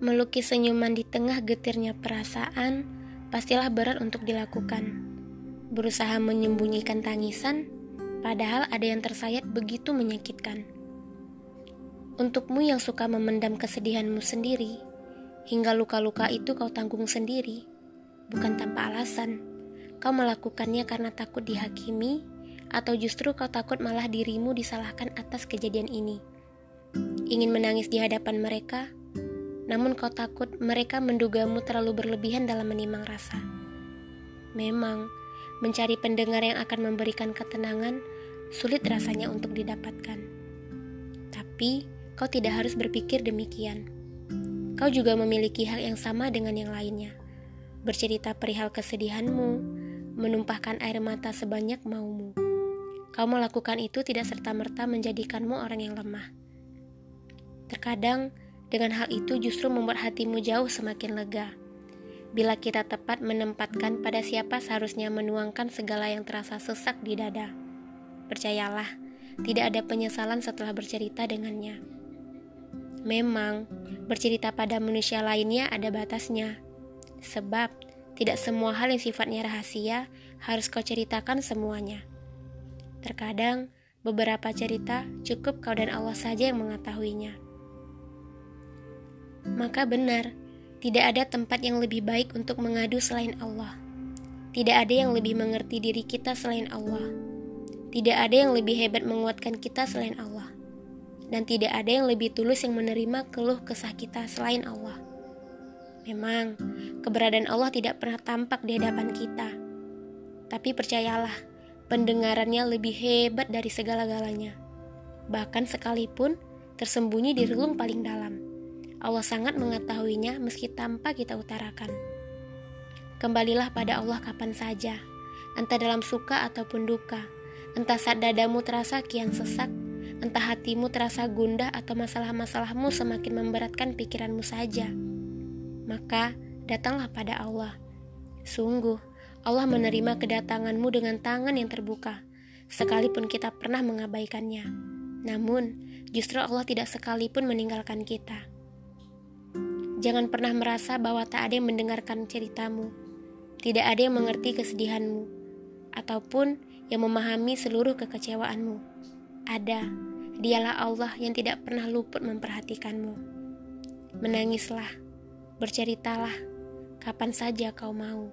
Melukis senyuman di tengah getirnya perasaan pastilah berat untuk dilakukan. Berusaha menyembunyikan tangisan, padahal ada yang tersayat begitu menyakitkan. Untukmu yang suka memendam kesedihanmu sendiri, hingga luka-luka itu kau tanggung sendiri, bukan tanpa alasan. Kau melakukannya karena takut dihakimi, atau justru kau takut malah dirimu disalahkan atas kejadian ini. Ingin menangis di hadapan mereka, namun kau takut mereka mendugamu terlalu berlebihan dalam menimang rasa. Memang, mencari pendengar yang akan memberikan ketenangan sulit rasanya untuk didapatkan. Tapi, kau tidak harus berpikir demikian. Kau juga memiliki hak yang sama dengan yang lainnya. Bercerita perihal kesedihanmu, menumpahkan air mata sebanyak maumu. Kau melakukan itu tidak serta-merta menjadikanmu orang yang lemah. Terkadang, dengan hal itu justru membuat hatimu jauh semakin lega. Bila kita tepat menempatkan pada siapa seharusnya menuangkan segala yang terasa sesak di dada. Percayalah, tidak ada penyesalan setelah bercerita dengannya. Memang, bercerita pada manusia lainnya ada batasnya. Sebab, tidak semua hal yang sifatnya rahasia harus kau ceritakan semuanya. Terkadang, beberapa cerita cukup kau dan Allah saja yang mengetahuinya maka benar, tidak ada tempat yang lebih baik untuk mengadu selain Allah. Tidak ada yang lebih mengerti diri kita selain Allah. Tidak ada yang lebih hebat menguatkan kita selain Allah. Dan tidak ada yang lebih tulus yang menerima keluh kesah kita selain Allah. Memang, keberadaan Allah tidak pernah tampak di hadapan kita. Tapi percayalah, pendengarannya lebih hebat dari segala-galanya. Bahkan sekalipun tersembunyi di relung paling dalam. Allah sangat mengetahuinya meski tanpa kita utarakan. Kembalilah pada Allah kapan saja, entah dalam suka ataupun duka, entah saat dadamu terasa kian sesak, entah hatimu terasa gundah atau masalah-masalahmu semakin memberatkan pikiranmu saja. Maka datanglah pada Allah. Sungguh, Allah menerima kedatanganmu dengan tangan yang terbuka, sekalipun kita pernah mengabaikannya. Namun, justru Allah tidak sekalipun meninggalkan kita. Jangan pernah merasa bahwa tak ada yang mendengarkan ceritamu, tidak ada yang mengerti kesedihanmu, ataupun yang memahami seluruh kekecewaanmu. Ada, dialah Allah yang tidak pernah luput memperhatikanmu. Menangislah, berceritalah, kapan saja kau mau.